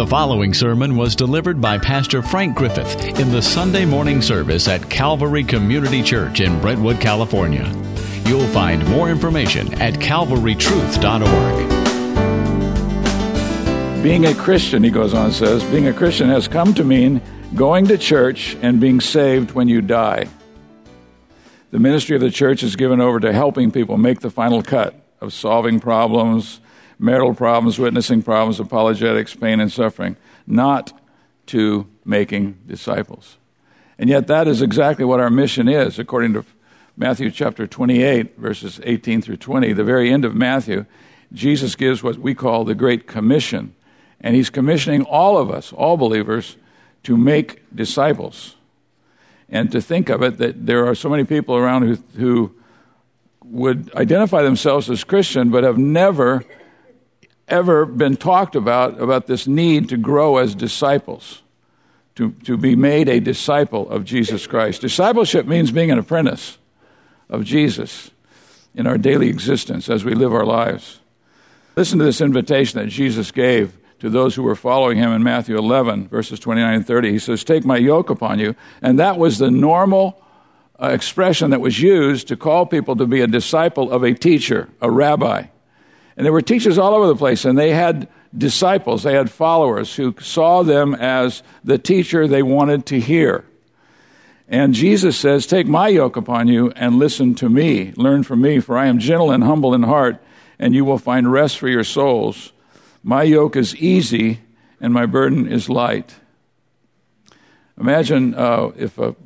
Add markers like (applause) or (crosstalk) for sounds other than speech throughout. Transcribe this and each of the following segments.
The following sermon was delivered by Pastor Frank Griffith in the Sunday morning service at Calvary Community Church in Brentwood, California. You'll find more information at calvarytruth.org. Being a Christian, he goes on and says, being a Christian has come to mean going to church and being saved when you die. The ministry of the church is given over to helping people make the final cut of solving problems, marital problems, witnessing problems, apologetics, pain, and suffering, not to making disciples. And yet, that is exactly what our mission is, according to Matthew chapter 28, verses 18 through 20. The very end of Matthew, Jesus gives what we call the Great Commission. And he's commissioning all of us, all believers, to make disciples. And to think of it that there are so many people around who, who would identify themselves as Christian but have never ever been talked about about this need to grow as disciples, to, to be made a disciple of Jesus Christ. Discipleship means being an apprentice of Jesus in our daily existence as we live our lives. Listen to this invitation that Jesus gave to those who were following him in Matthew 11, verses 29 and 30. He says, Take my yoke upon you. And that was the normal uh, expression that was used to call people to be a disciple of a teacher, a rabbi. And there were teachers all over the place, and they had disciples, they had followers who saw them as the teacher they wanted to hear. And Jesus says, Take my yoke upon you and listen to me. Learn from me, for I am gentle and humble in heart, and you will find rest for your souls. My yoke is easy, and my burden is light. Imagine uh, if a,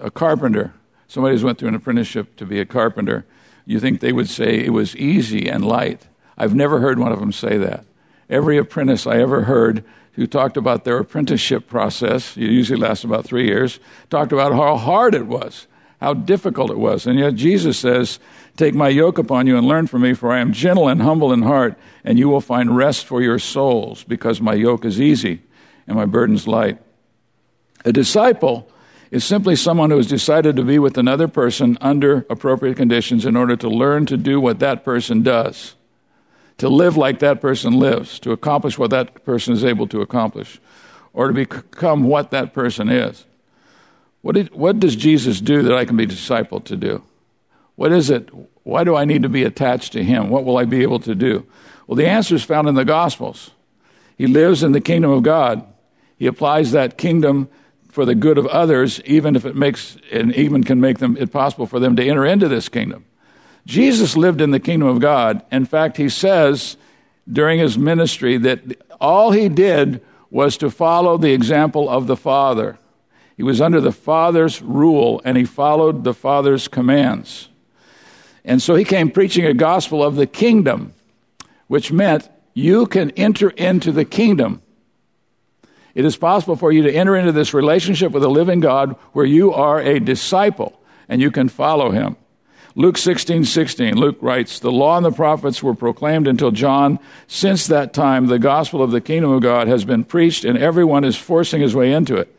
a carpenter, somebody who's went through an apprenticeship to be a carpenter, you think they would say it was easy and light. I've never heard one of them say that. Every apprentice I ever heard who talked about their apprenticeship process, it usually lasts about three years, talked about how hard it was, how difficult it was. And yet Jesus says, Take my yoke upon you and learn from me, for I am gentle and humble in heart, and you will find rest for your souls, because my yoke is easy and my burden's light. A disciple is simply someone who has decided to be with another person under appropriate conditions in order to learn to do what that person does, to live like that person lives, to accomplish what that person is able to accomplish, or to become what that person is. What, did, what does Jesus do that I can be discipled to do? What is it? Why do I need to be attached to him? What will I be able to do? Well, the answer is found in the Gospels. He lives in the kingdom of God. He applies that kingdom for the good of others, even if it makes and even can make them it possible for them to enter into this kingdom. Jesus lived in the kingdom of God. In fact, he says during his ministry that all he did was to follow the example of the Father. He was under the Father's rule and he followed the Father's commands. And so he came preaching a gospel of the kingdom, which meant you can enter into the kingdom it is possible for you to enter into this relationship with the living God where you are a disciple and you can follow him. Luke 16, 16, Luke writes, The law and the prophets were proclaimed until John. Since that time, the gospel of the kingdom of God has been preached, and everyone is forcing his way into it.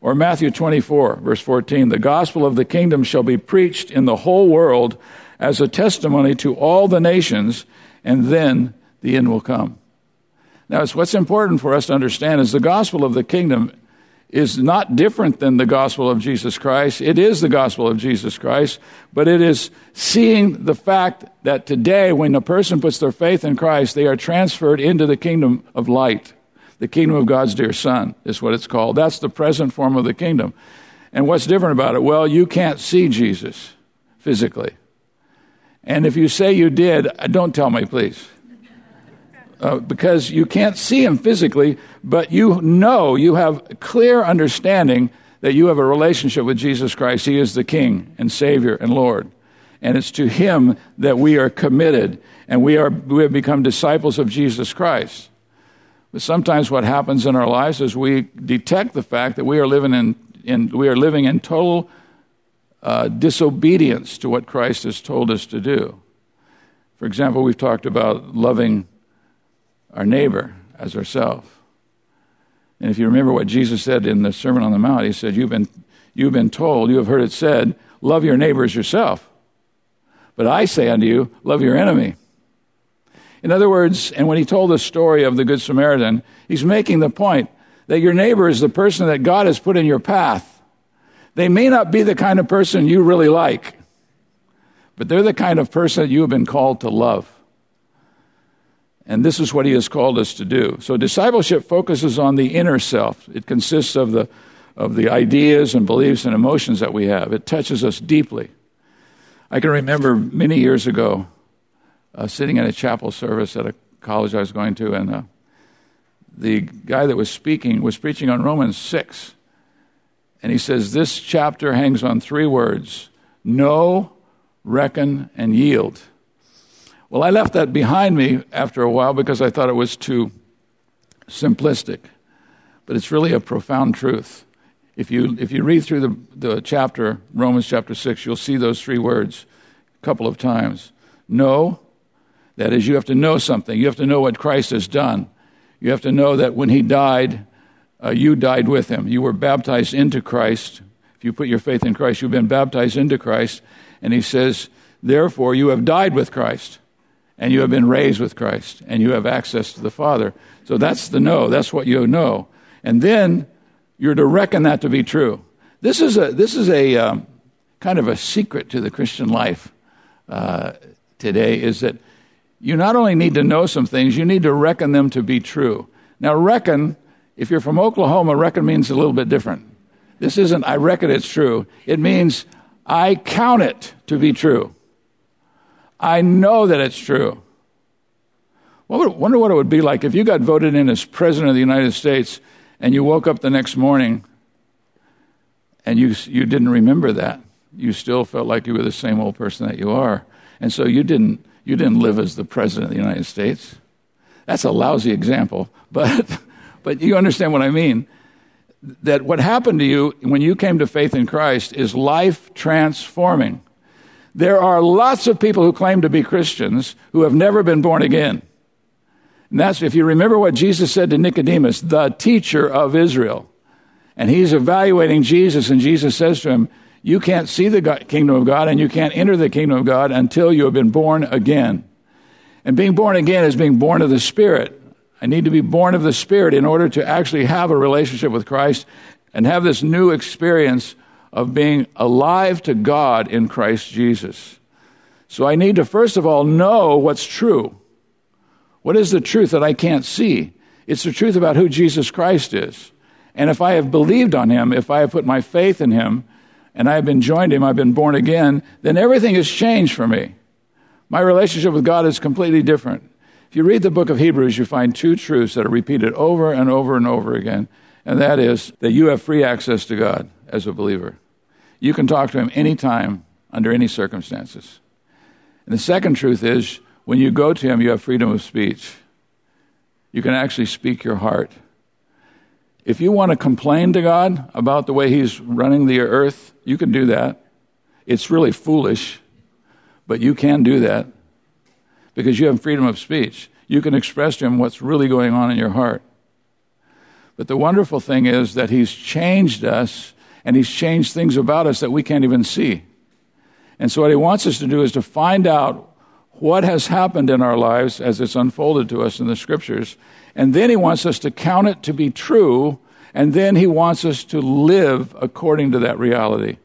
Or Matthew 24, verse 14, The gospel of the kingdom shall be preached in the whole world as a testimony to all the nations, and then the end will come. Now, it's what's important for us to understand is the gospel of the kingdom is not different than the gospel of Jesus Christ. It is the gospel of Jesus Christ, but it is seeing the fact that today, when a person puts their faith in Christ, they are transferred into the kingdom of light. The kingdom of God's dear Son is what it's called. That's the present form of the kingdom. And what's different about it? Well, you can't see Jesus physically. And if you say you did, uh, don't tell me, please uh, because you can't see him physically, but you know, you have clear understanding that you have a relationship with Jesus Christ. He is the King and Savior and Lord. And it's to him that we are committed and we, are, we have become disciples of Jesus Christ. But sometimes what happens in our lives is we detect the fact that we are living in, in we are living in total uh, disobedience to what Christ has told us to do. For example, we've talked about loving our neighbor as ourselves. And if you remember what Jesus said in the Sermon on the Mount, he said, You've been, you've been told, you have heard it said, love your neighbor as yourself. But I say unto you, love your enemy. In other words, and when he told the story of the Good Samaritan, he's making the point that your neighbor is the person that God has put in your path. They may not be the kind of person you really like, but they're the kind of person you have been called to love. And this is what he has called us to do. So discipleship focuses on the inner self. It consists of the, of the ideas and beliefs and emotions that we have. It touches us deeply. I can remember many years ago uh, sitting in a chapel service at a college I was going to, and uh, the guy that was speaking was preaching on Romans 6. And he says, This chapter hangs on three words know, reckon, and yield. Well, I left that behind me after a while because I thought it was too simplistic. But it's really a profound truth. If you, if you read through the, the chapter, Romans chapter 6, you'll see those three words a couple of times. Know, that is, you have to know something. You have to know what Christ has done. You have to know that when he died, uh, you died with him. You were baptized into Christ. If you put your faith in Christ, you've been baptized into Christ. And he says, therefore, you have died with Christ and you have been raised with Christ, and you have access to the Father. So that's the know. That's what you know. And then you're to reckon that to be true. This is a, this is a um, kind of a secret to the Christian life uh, today is that you not only need to know some things, you need to reckon them to be true. Now, reckon, if you're from Oklahoma, reckon means a little bit different. This isn't, I reckon it's true. It means, I count it to be true. I know that it's true. Wonder what it would be like if you got voted in as president of the United States and you woke up the next morning and you, you didn't remember that. You still felt like you were the same old person that you are. And so you didn't, you didn't live as the president of the United States. That's a lousy example, (laughs) but, but you understand what I mean. That what happened to you when you came to faith in Christ is life transforming. There are lots of people who claim to be Christians who have never been born again. And that's, if you remember what Jesus said to Nicodemus, the teacher of Israel. And he's evaluating Jesus, and Jesus says to him, You can't see the God, kingdom of God, and you can't enter the kingdom of God until you have been born again. And being born again is being born of the Spirit. I need to be born of the Spirit in order to actually have a relationship with Christ and have this new experience of being alive to God in Christ Jesus. So I need to, first of all, know what's true. What is the truth that I can't see? It's the truth about who Jesus Christ is. And if I have believed on him, if I have put my faith in him, and I have been joined him, I've been born again, then everything has changed for me. My relationship with God is completely different. If you read the book of Hebrews, you find two truths that are repeated over and over and over again, and that is that you have free access to God as a believer. You can talk to him anytime, under any circumstances. And the second truth is when you go to him, you have freedom of speech. You can actually speak your heart. If you want to complain to God about the way he's running the earth, you can do that. It's really foolish, but you can do that because you have freedom of speech. You can express to him what's really going on in your heart. But the wonderful thing is that he's changed us and He's changed things about us that we can't even see. And so, what He wants us to do is to find out what has happened in our lives as it's unfolded to us in the Scriptures. And then He wants us to count it to be true. And then He wants us to live according to that reality.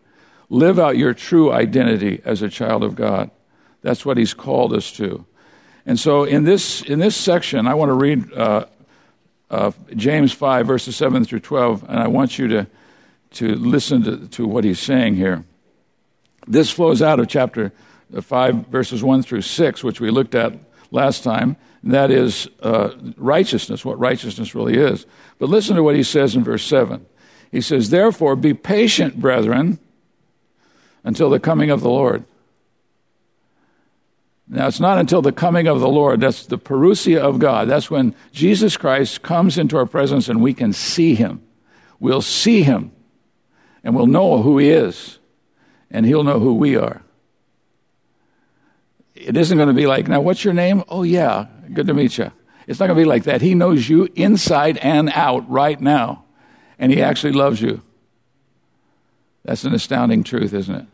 Live out your true identity as a child of God. That's what He's called us to. And so, in this, in this section, I want to read uh, uh, James 5, verses 7 through 12, and I want you to to listen to, to what he's saying here. This flows out of chapter 5, verses 1 through 6, which we looked at last time. And that is uh, righteousness, what righteousness really is. But listen to what he says in verse 7. He says, Therefore, be patient, brethren, until the coming of the Lord. Now, it's not until the coming of the Lord, that's the parousia of God. That's when Jesus Christ comes into our presence and we can see him. We'll see him and we'll know who He is, and He'll know who we are. It isn't going to be like, now, what's your name? Oh, yeah, good to meet you. It's not going to be like that. He knows you inside and out right now, and He actually loves you. That's an astounding truth, isn't it?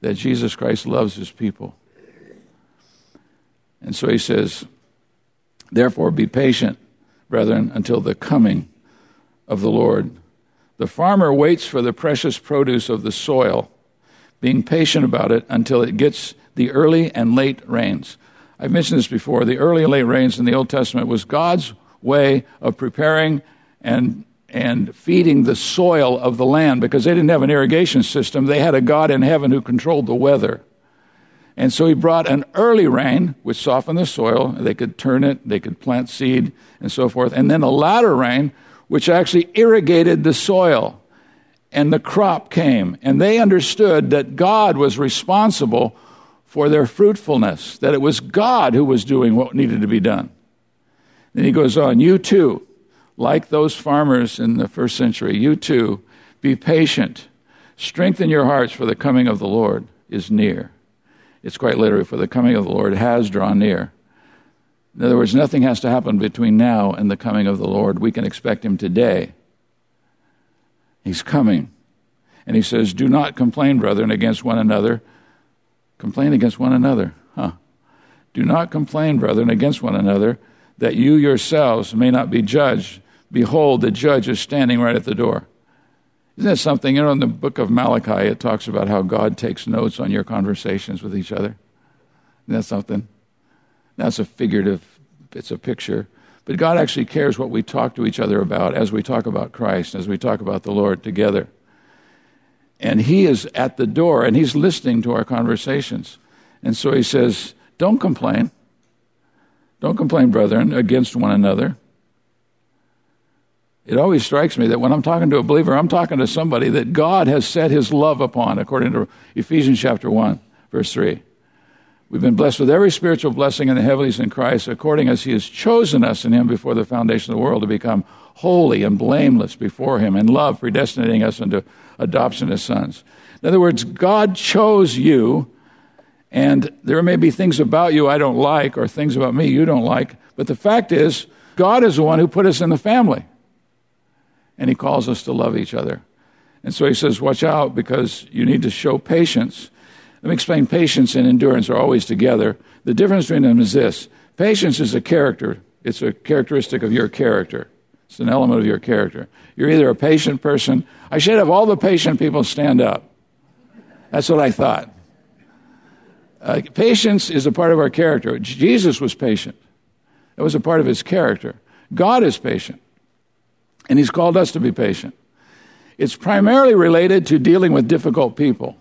That Jesus Christ loves His people. And so he says, Therefore, be patient, brethren, until the coming of the Lord. The farmer waits for the precious produce of the soil, being patient about it until it gets the early and late rains. I've mentioned this before. The early and late rains in the Old Testament was God's way of preparing and, and feeding the soil of the land because they didn't have an irrigation system. They had a God in heaven who controlled the weather. And so he brought an early rain, which softened the soil. They could turn it, they could plant seed, and so forth. And then a latter rain, which actually irrigated the soil. And the crop came. And they understood that God was responsible for their fruitfulness, that it was God who was doing what needed to be done. Then he goes on, You too, like those farmers in the first century, you too, be patient. Strengthen your hearts, for the coming of the Lord is near. It's quite literally, for the coming of the Lord has drawn near. In other words, nothing has to happen between now and the coming of the Lord. We can expect him today. He's coming. And he says, Do not complain, brethren, against one another. Complain against one another. Huh. Do not complain, brethren, against one another, that you yourselves may not be judged. Behold, the judge is standing right at the door. Isn't that something? You know, in the book of Malachi, it talks about how God takes notes on your conversations with each other. Isn't that something? That's a figurative, it's a picture. But God actually cares what we talk to each other about as we talk about Christ, as we talk about the Lord together. And He is at the door and He's listening to our conversations. And so He says, Don't complain. Don't complain, brethren, against one another it always strikes me that when I'm talking to a believer, I'm talking to somebody that God has set his love upon, according to Ephesians chapter 1, verse 3. We've been blessed with every spiritual blessing in the heavenlies in Christ, according as he has chosen us in him before the foundation of the world to become holy and blameless before him, in love, predestinating us unto adoption as sons. In other words, God chose you, and there may be things about you I don't like, or things about me you don't like, but the fact is, God is the one who put us in the family and he calls us to love each other. And so he says, Watch out because you need to show patience. Let me explain patience and endurance are always together. The difference between them is this patience is a character, it's a characteristic of your character, it's an element of your character. You're either a patient person. I should have all the patient people stand up. That's what I thought. Uh, patience is a part of our character. Jesus was patient, it was a part of his character. God is patient. And He's called us to be patient. It's primarily related to dealing with difficult people.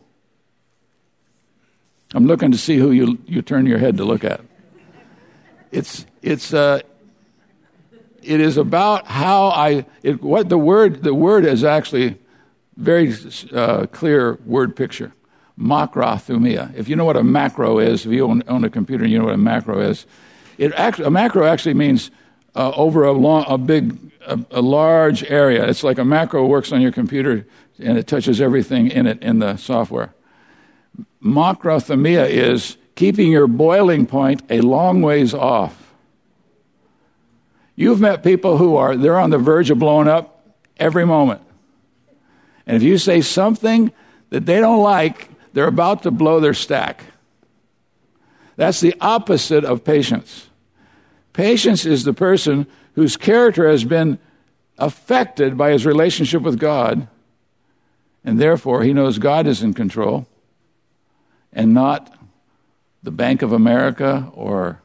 I'm looking to see who you, you turn your head to look at. It's, it's, uh, it is about how I, it, what the word, the word is actually very uh, clear word picture. Makrothumia. If you know what a macro is, if you own, own a computer and you know what a macro is, it act, a macro actually means uh, over a, long, a big a, a, large area. It's like a macro works on your computer and it touches everything in it in the software. Makrothumia is keeping your boiling point a long ways off. You've met people who are they're on the verge of blowing up every moment. And if you say something that they don't like, they're about to blow their stack. That's the opposite of patience. Patience is the person whose character has been affected by his relationship with God, and therefore he knows God is in control and not the Bank of America or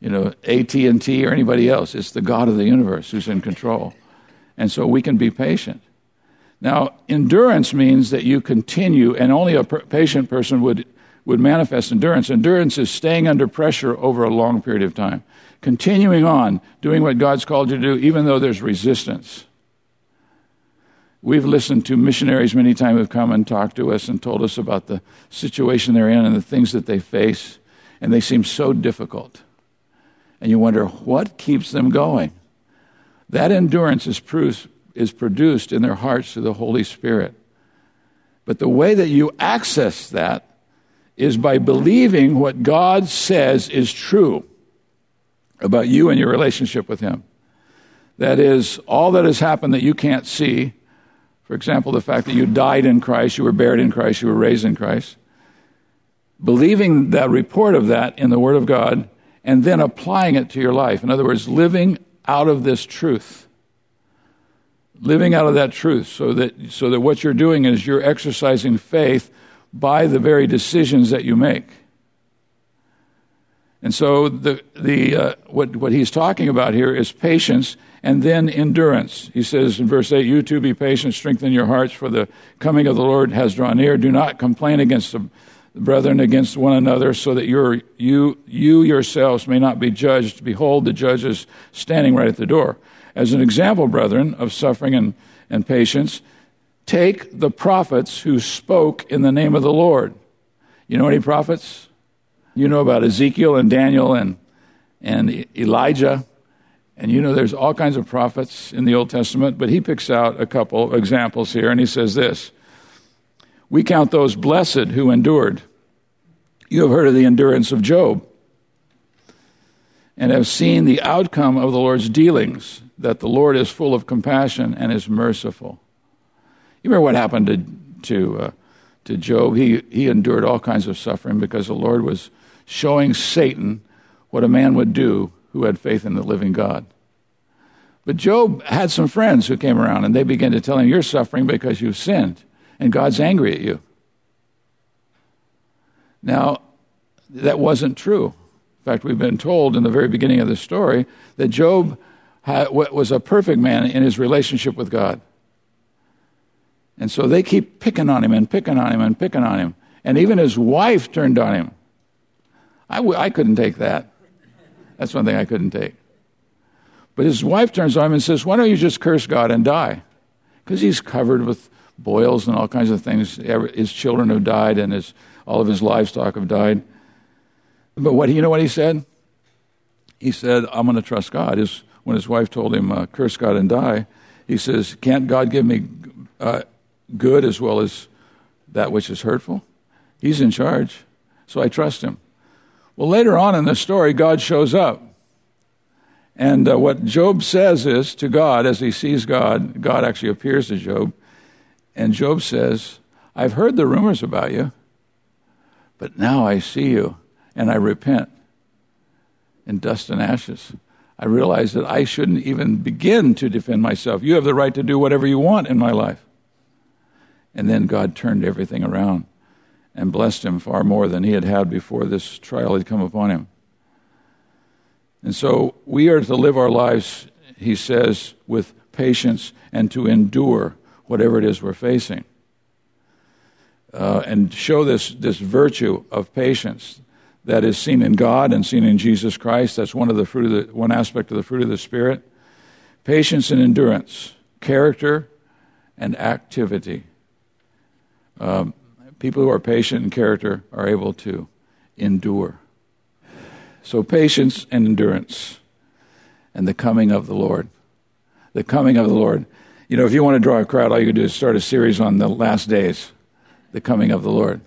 you know AT&T or anybody else. It's the God of the universe who's in control. And so we can be patient. Now, endurance means that you continue, and only a patient person would, would manifest endurance. Endurance is staying under pressure over a long period of time continuing on, doing what God's called you to do, even though there's resistance. We've listened to missionaries many times who've come and talked to us and told us about the situation they're in and the things that they face, and they seem so difficult. And you wonder, what keeps them going? That endurance is, is produced in their hearts through the Holy Spirit. But the way that you access that is by believing what God says is true about you and your relationship with Him. That is, all that has happened that you can't see. For example, the fact that you died in Christ, you were buried in Christ, you were raised in Christ. Believing that report of that in the Word of God and then applying it to your life. In other words, living out of this truth. Living out of that truth so that, so that what you're doing is you're exercising faith by the very decisions that you make. And so the, the, uh, what, what he's talking about here is patience and then endurance. He says in verse 8, You too be patient, strengthen your hearts, for the coming of the Lord has drawn near. Do not complain against the brethren, against one another, so that you you, you yourselves may not be judged. Behold, the judge is standing right at the door. As an example, brethren, of suffering and, and patience, take the prophets who spoke in the name of the Lord. You know any prophets? You know about Ezekiel and Daniel and, and Elijah. And you know there's all kinds of prophets in the Old Testament, but he picks out a couple examples here, and he says this We count those blessed who endured. You have heard of the endurance of Job and have seen the outcome of the Lord's dealings, that the Lord is full of compassion and is merciful. You remember what happened to, to, uh, to Job? He, he endured all kinds of suffering because the Lord was showing Satan what a man would do who had faith in the living God. But Job had some friends who came around and they began to tell him, You're suffering because you've sinned, and God's angry at you. Now, that wasn't true. In fact, we've been told in the very beginning of the story that Job was a perfect man in his relationship with God. And so they keep picking on him and picking on him and picking on him. And even his wife turned on him. I w- I couldn't take that. That's one thing I couldn't take. But his wife turns on him and says, Why don't you just curse God and die? Because he's covered with boils and all kinds of things. His children have died and his, all of his livestock have died. But what you know what he said? He said, I'm going to trust God. His, when his wife told him, uh, Curse God and die, he says, Can't God give me uh, good as well as that which is hurtful? He's in charge. So I trust him. Well, later on in the story, God shows up. And uh, what Job says is to God, as he sees God, God actually appears to Job. And Job says, I've heard the rumors about you, but now I see you and I repent in dust and ashes. I realize that I shouldn't even begin to defend myself. You have the right to do whatever you want in my life. And then God turned everything around and blessed him far more than he had had before this trial had come upon him. And so we are to live our lives, he says, with patience and to endure whatever it is we're facing. Uh, and show this, this virtue of patience that is seen in God and seen in Jesus Christ. That's one of the fruit of the, one aspect of the fruit of the Spirit. Patience and endurance, character and activity. Um, people who are patient in character are able to endure. So, patience and endurance, and the coming of the Lord. The coming of the Lord. You know, if you want to draw a crowd, all you can do is start a series on the last days, the coming of the Lord.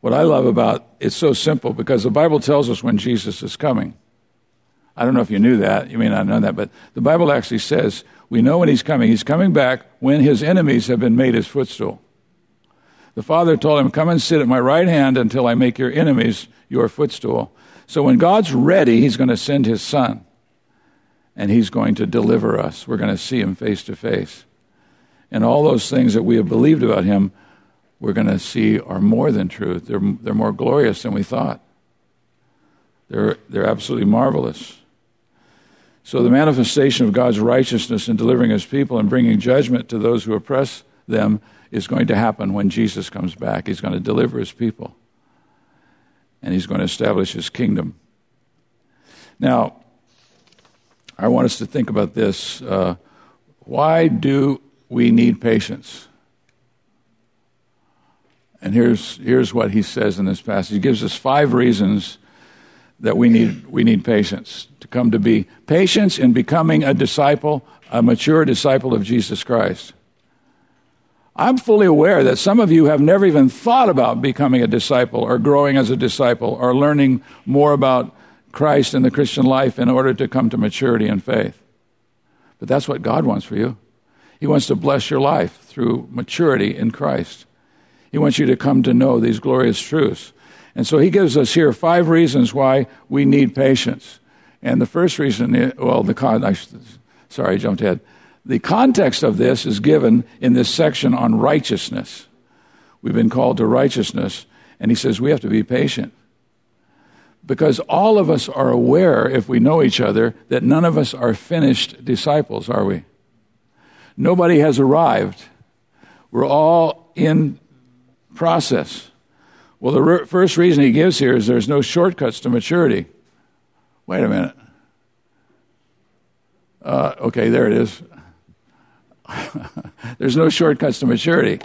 What I love about it's so simple because the Bible tells us when Jesus is coming. I don't know if you knew that. You may not know that, but the Bible actually says we know when he's coming. He's coming back when his enemies have been made his footstool. The Father told him, Come and sit at my right hand until I make your enemies your footstool. So when God's ready, He's going to send His Son, and He's going to deliver us. We're going to see Him face to face. And all those things that we have believed about Him, we're going to see are more than truth. They're, they're more glorious than we thought. They're, they're absolutely marvelous. So, the manifestation of God's righteousness in delivering His people and bringing judgment to those who oppress them is going to happen when Jesus comes back. He's going to deliver his people, and he's going to establish his kingdom. Now, I want us to think about this. Uh, why do we need patience? And here's, here's what he says in this passage. He gives us five reasons that we need, we need patience to come to be patience in becoming a disciple, a mature disciple of Jesus Christ. I'm fully aware that some of you have never even thought about becoming a disciple or growing as a disciple or learning more about Christ and the Christian life in order to come to maturity in faith. But that's what God wants for you. He wants to bless your life through maturity in Christ. He wants you to come to know these glorious truths. And so he gives us here five reasons why we need patience. And the first reason, well, the con, I, sorry, I jumped ahead. The context of this is given in this section on righteousness. We've been called to righteousness, and he says we have to be patient. Because all of us are aware, if we know each other, that none of us are finished disciples, are we? Nobody has arrived. We're all in process. Well, the re- first reason he gives here is there's no shortcuts to maturity. Wait a minute. Uh, okay, there it is. (laughs) there's no shortcuts to maturity.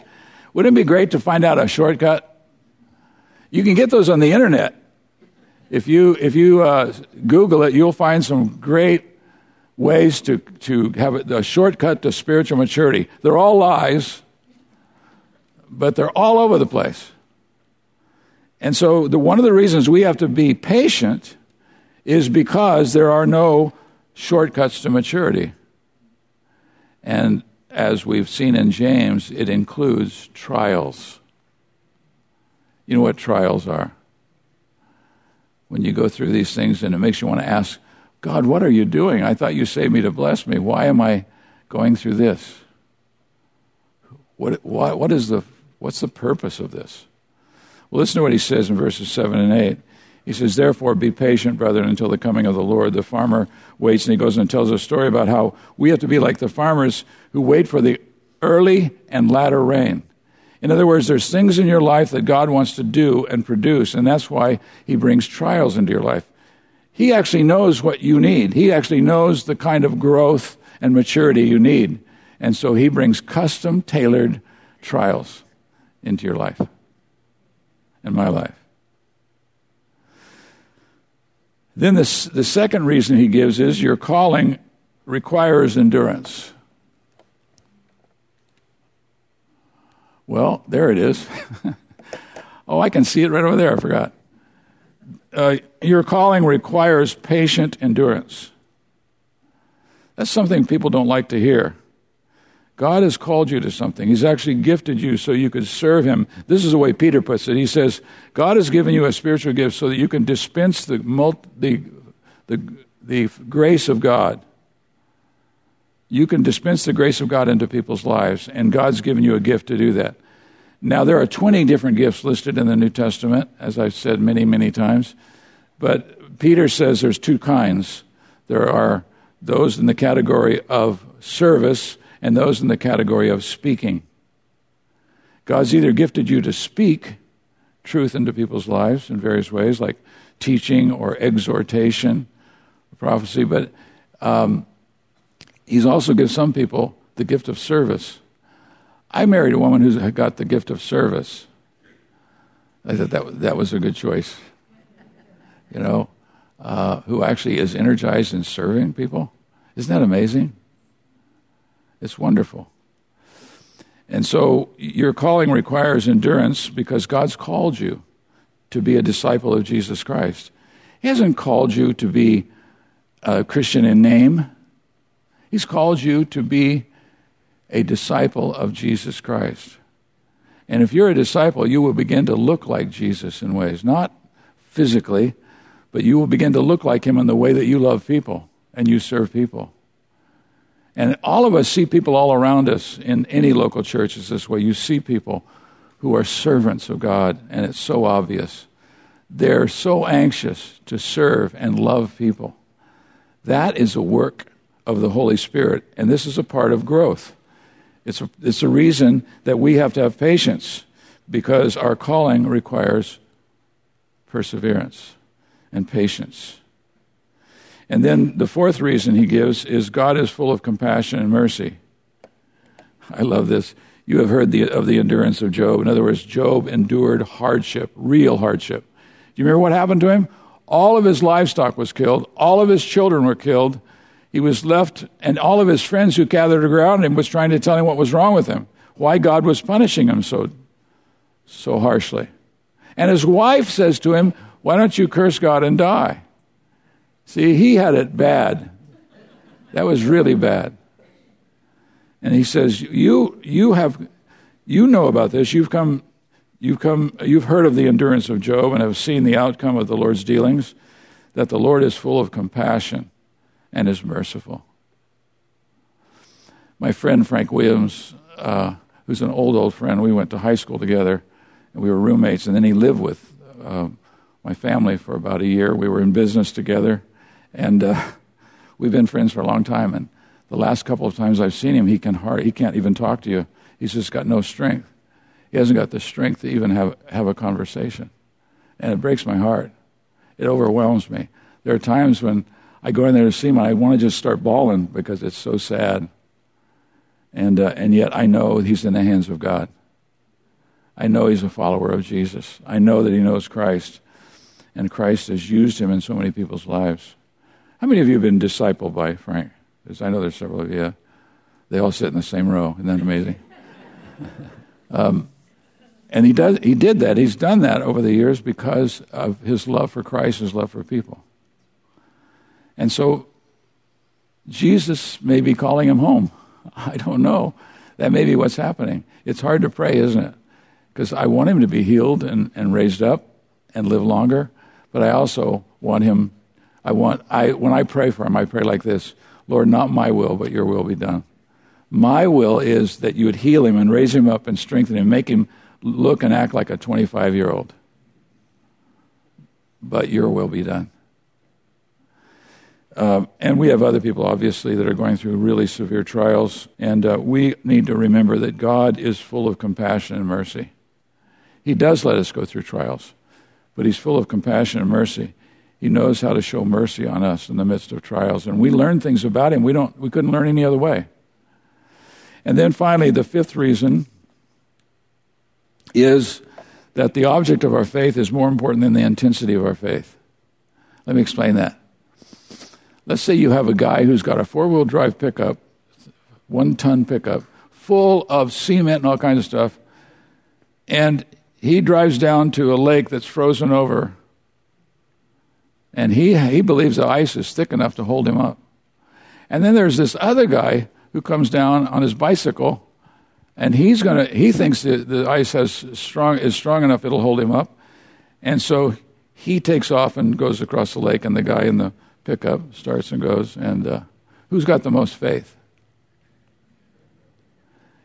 Wouldn't it be great to find out a shortcut? You can get those on the internet. If you, if you uh, Google it, you'll find some great ways to, to have a shortcut to spiritual maturity. They're all lies, but they're all over the place. And so, the, one of the reasons we have to be patient is because there are no shortcuts to maturity. And as we've seen in James, it includes trials. You know what trials are? When you go through these things and it makes you want to ask, God, what are you doing? I thought you saved me to bless me. Why am I going through this? What, what, what is the, what's the purpose of this? Well, listen to what he says in verses 7 and 8. He says, Therefore, be patient, brethren, until the coming of the Lord. The farmer waits, and he goes and tells a story about how we have to be like the farmers who wait for the early and latter rain. In other words, there's things in your life that God wants to do and produce, and that's why He brings trials into your life. He actually knows what you need, He actually knows the kind of growth and maturity you need. And so He brings custom tailored trials into your life in my life. Then the, the second reason he gives is your calling requires endurance. Well, there it is. (laughs) oh, I can see it right over there. I forgot. Uh, your calling requires patient endurance. That's something people don't like to hear. God has called you to something. He's actually gifted you so you could serve Him. This is the way Peter puts it. He says, God has given you a spiritual gift so that you can dispense the, the, the, the grace of God. You can dispense the grace of God into people's lives, and God's given you a gift to do that. Now, there are 20 different gifts listed in the New Testament, as I've said many, many times. But Peter says there's two kinds. There are those in the category of service and those in the category of speaking. God's either gifted you to speak truth into people's lives in various ways, like teaching or exhortation, prophecy, but um, He's also given some people the gift of service. I married a woman who's got the gift of service. I thought that, that was a good choice. You know, uh, who actually is energized in serving people. Isn't that amazing? It's wonderful. And so your calling requires endurance because God's called you to be a disciple of Jesus Christ. He hasn't called you to be a Christian in name, He's called you to be a disciple of Jesus Christ. And if you're a disciple, you will begin to look like Jesus in ways, not physically, but you will begin to look like Him in the way that you love people and you serve people. And all of us see people all around us in any local church churches this way. You see people who are servants of God, and it's so obvious. They're so anxious to serve and love people. That is a work of the Holy Spirit, and this is a part of growth. It's a, it's a reason that we have to have patience because our calling requires perseverance and patience. And then the fourth reason he gives is God is full of compassion and mercy. I love this. You have heard the, of the endurance of Job. In other words, Job endured hardship, real hardship. Do you remember what happened to him? All of his livestock was killed, all of his children were killed. He was left, and all of his friends who gathered around him was trying to tell him what was wrong with him, why God was punishing him so, so harshly. And his wife says to him, Why don't you curse God and die? See, he had it bad. That was really bad. And he says, You, you have, you know about this. You've come, You've, come, you've heard of the endurance of Job and have seen the outcome of the Lord's dealings, that the Lord is full of compassion and is merciful. My friend Frank Williams, uh, who's an old, old friend, we went to high school together, and we were roommates, and then he lived with uh, my family for about a year. We were in business together, and uh, we've been friends for a long time. And the last couple of times I've seen him, he, can hard, he can't even talk to you. He's just got no strength. He hasn't got the strength to even have, have a conversation. And it breaks my heart. It overwhelms me. There are times when I go in there to see him and I want to just start bawling because it's so sad. And, uh, and yet I know he's in the hands of God. I know he's a follower of Jesus. I know that he knows Christ. And Christ has used him in so many people's lives. How many of you have been discipled by Frank? Because I know there's several of you. They all sit in the same row. Isn't that amazing? (laughs) um, and he, does, he did that. He's done that over the years because of his love for Christ, his love for people. And so Jesus may be calling him home. (laughs) I don't know. That may be what's happening. It's hard to pray, isn't it? Because I want him to be healed and, and raised up and live longer, but I also want him. I want I when I pray for him, I pray like this: Lord, not my will, but your will be done. My will is that you would heal him and raise him up and strengthen him, make him look and act like a 25 year old. But your will be done. Uh, and we have other people, obviously, that are going through really severe trials. And uh, we need to remember that God is full of compassion and mercy. He does let us go through trials, but He's full of compassion and mercy. He knows how to show mercy on us in the midst of trials. And we learn things about Him we, don't, we couldn't learn any other way. And then finally, the fifth reason is that the object of our faith is more important than the intensity of our faith. Let me explain that. Let's say you have a guy who's got a four wheel drive pickup, one ton pickup, full of cement and all kinds of stuff, and he drives down to a lake that's frozen over, and he, he believes the ice is thick enough to hold him up. And then there's this other guy who comes down on his bicycle and he's to he thinks that the ice has strong is strong enough it'll hold him up. And so he takes off and goes across the lake and the guy in the pickup starts and goes and uh, who's got the most faith?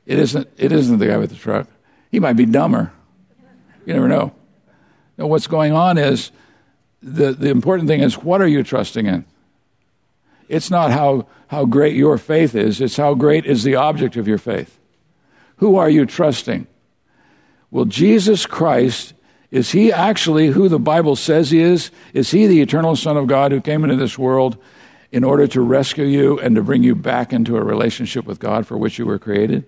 It isn't it isn't the guy with the truck. He might be dumber. You never know. Now, what's going on is the, the important thing is what are you trusting in it's not how, how great your faith is it's how great is the object of your faith who are you trusting? Well, Jesus Christ, is he actually who the Bible says he is? Is he the eternal Son of God who came into this world in order to rescue you and to bring you back into a relationship with God for which you were created?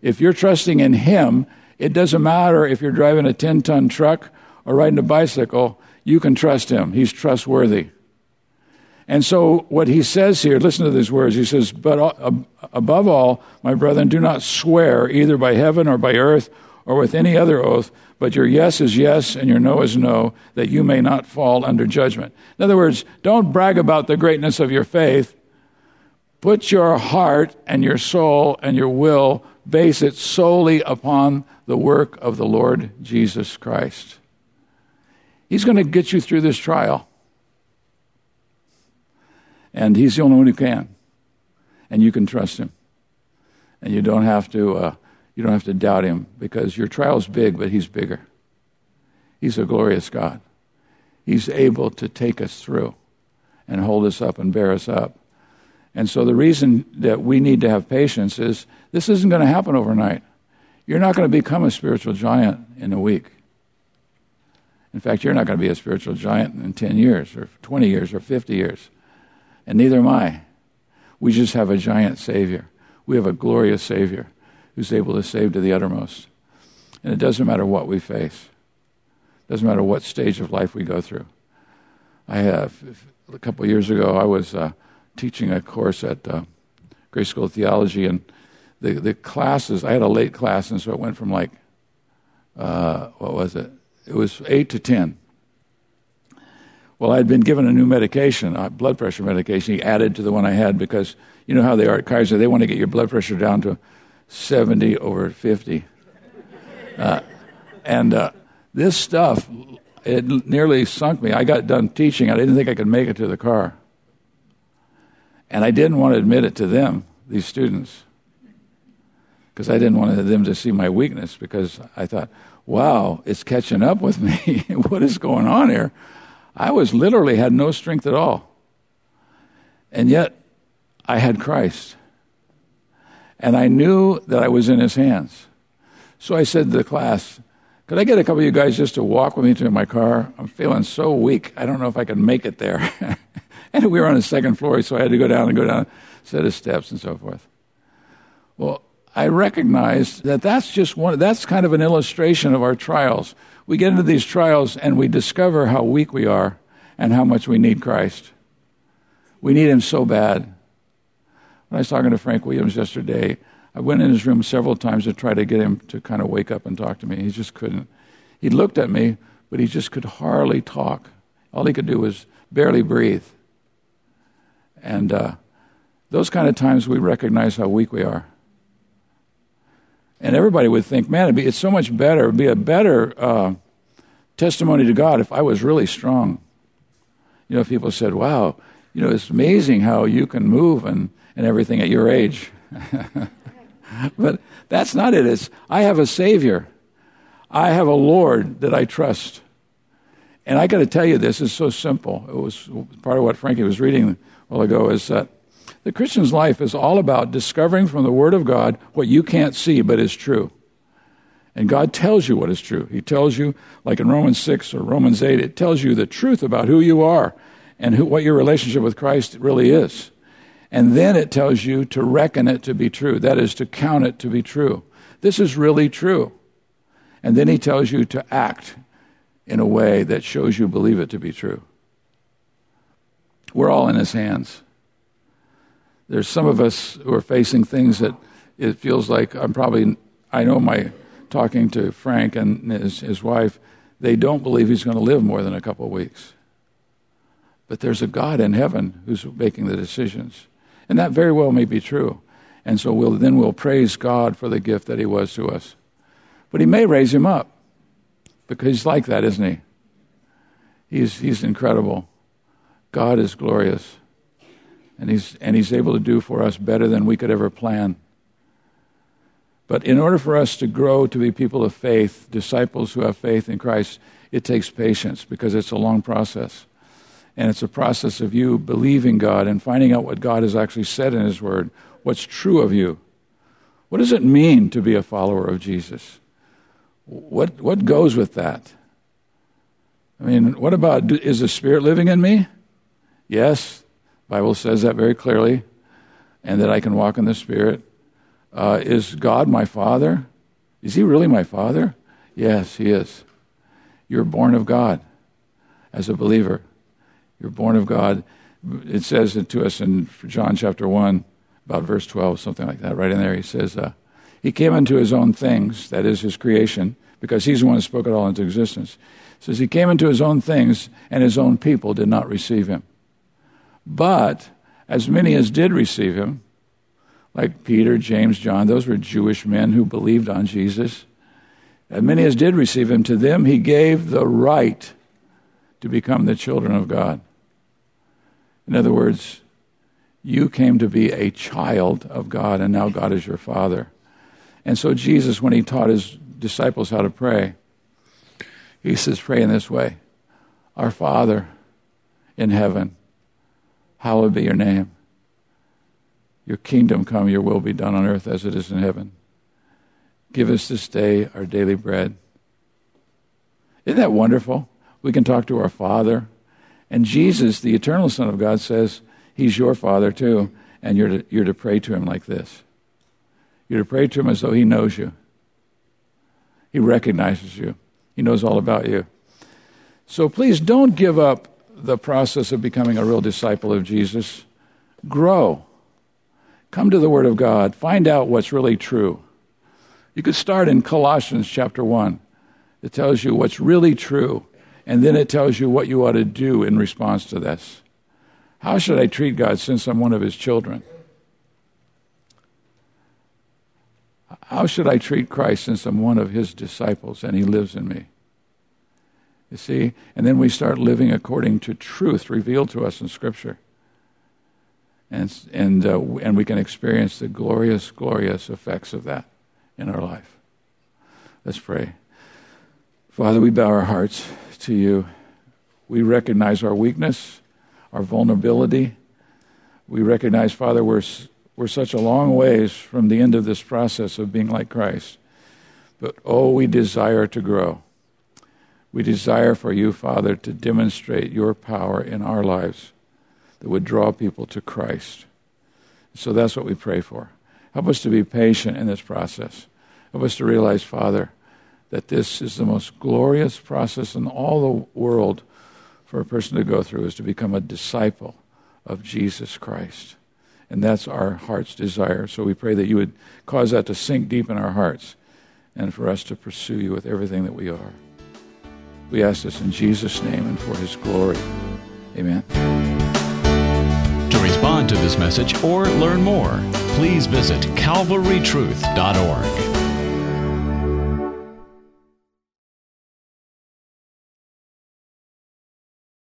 If you're trusting in him, it doesn't matter if you're driving a 10 ton truck or riding a bicycle, you can trust him. He's trustworthy. And so, what he says here, listen to these words. He says, But uh, above all, my brethren, do not swear either by heaven or by earth or with any other oath, but your yes is yes and your no is no, that you may not fall under judgment. In other words, don't brag about the greatness of your faith. Put your heart and your soul and your will, base it solely upon the work of the Lord Jesus Christ. He's going to get you through this trial. And He's the only one who can. And you can trust Him. And you don't have to, uh, you don't have to doubt Him because your trial's big, but He's bigger. He's a glorious God. He's able to take us through and hold us up and bear us up. And so the reason that we need to have patience is this isn't going to happen overnight. You're not going to become a spiritual giant in a week. In fact, you're not going to be a spiritual giant in 10 years or 20 years or 50 years and neither am I. We just have a giant Savior. We have a glorious Savior who's able to save to the uttermost. And it doesn't matter what we face, it doesn't matter what stage of life we go through. I have, a couple of years ago, I was uh, teaching a course at uh, Grace School of Theology, and the, the classes, I had a late class, and so it went from like, uh, what was it? It was 8 to 10. Well, I'd been given a new medication, a blood pressure medication. He added to the one I had because you know how they are at Kaiser. They want to get your blood pressure down to 70 over 50. Uh, And uh, this stuff, it nearly sunk me. I got done teaching. I didn't think I could make it to the car. And I didn't want to admit it to them, these students, because I didn't want them to see my weakness because I thought, wow, it's catching up with me. (laughs) what is going on here? I was literally had no strength at all. And yet, I had Christ. And I knew that I was in his hands. So I said to the class, Could I get a couple of you guys just to walk with me to my car? I'm feeling so weak. I don't know if I can make it there. (laughs) and we were on the second floor, so I had to go down and go down a set of steps and so forth. Well, I recognize that that's just one, that's kind of an illustration of our trials. We get into these trials and we discover how weak we are and how much we need Christ. We need Him so bad. When I was talking to Frank Williams yesterday, I went in his room several times to try to get him to kind of wake up and talk to me. He just couldn't. He looked at me, but he just could hardly talk. All he could do was barely breathe. And uh, those kind of times we recognize how weak we are. And everybody would think, man, it'd be, it's so much better, it'd be a better uh, testimony to God if I was really strong. You know, people said, wow, you know, it's amazing how you can move and, and everything at your age. (laughs) but that's not it. It's, I have a Savior. I have a Lord that I trust. And I got to tell you, this is so simple. It was part of what Frankie was reading a while ago is that the Christian's life is all about discovering from the Word of God what you can't see but is true. And God tells you what is true. He tells you, like in Romans 6 or Romans 8, it tells you the truth about who you are and who, what your relationship with Christ really is. And then it tells you to reckon it to be true. That is, to count it to be true. This is really true. And then he tells you to act in a way that shows you believe it to be true. We're all in his hands. There's some of us who are facing things that it feels like I'm probably, I know my talking to Frank and his, his wife, they don't believe he's going to live more than a couple of weeks. But there's a God in heaven who's making the decisions. And that very well may be true. And so we'll, then we'll praise God for the gift that he was to us. But he may raise him up because he's like that, isn't he? He's, he's incredible. God is glorious and he's, and he's able to do for us better than we could ever plan. But in order for us to grow to be people of faith, disciples who have faith in Christ, it takes patience because it's a long process. And it's a process of you believing God and finding out what God has actually said in His Word, what's true of you. What does it mean to be a follower of Jesus? What, what goes with that? I mean, what about is the Spirit living in me? Yes, Bible says that very clearly, and that I can walk in the Spirit. Uh, is God my Father? Is He really my Father? Yes, He is. You're born of God as a believer. You're born of God. It says it to us in John chapter 1, about verse 12, something like that, right in there. He says, uh, He came into His own things, that is His creation, because He's the one who spoke it all into existence. He says, He came into His own things, and His own people did not receive Him. But as many as did receive him, like Peter, James, John, those were Jewish men who believed on Jesus. As many as did receive him, to them he gave the right to become the children of God. In other words, you came to be a child of God, and now God is your Father. And so, Jesus, when he taught his disciples how to pray, he says, Pray in this way Our Father in heaven Hallowed be your name. Your kingdom come, your will be done on earth as it is in heaven. Give us this day our daily bread. Isn't that wonderful? We can talk to our Father. And Jesus, the eternal Son of God, says He's your Father too, and you're to, you're to pray to Him like this. You're to pray to Him as though He knows you. He recognizes you, He knows all about you. So please don't give up the process of becoming a real disciple of Jesus, grow. Come to the Word of God. Find out what's really true. You could start in Colossians chapter 1. It tells you what's really true, and then it tells you what you ought to do in response to this. How should I treat God since I'm one of His children? how should I treat Christ since I'm one of his disciples and he lives in me? You see? And then we start living according to truth revealed to us in Scripture. And, and, uh, and we can experience the glorious, glorious effects of that in our life. Let's pray. Father, we bow our hearts to you. We recognize our weakness, our vulnerability. We recognize, Father, we're, we're such a long ways from the end of this process of being like Christ. But oh, we desire to grow. We desire for you, Father, to demonstrate your power in our lives that would draw people to Christ. So that's what we pray for. Help us to be patient in this process. Help us to realize, Father, that this is the most glorious process in all the world for a person to go through is to become a disciple of Jesus Christ. And that's our heart's desire. So we pray that you would cause that to sink deep in our hearts and for us to pursue you with everything that we are. We ask this in Jesus' name and for his glory. Amen. To respond to this message or learn more, please visit calvarytruth.org.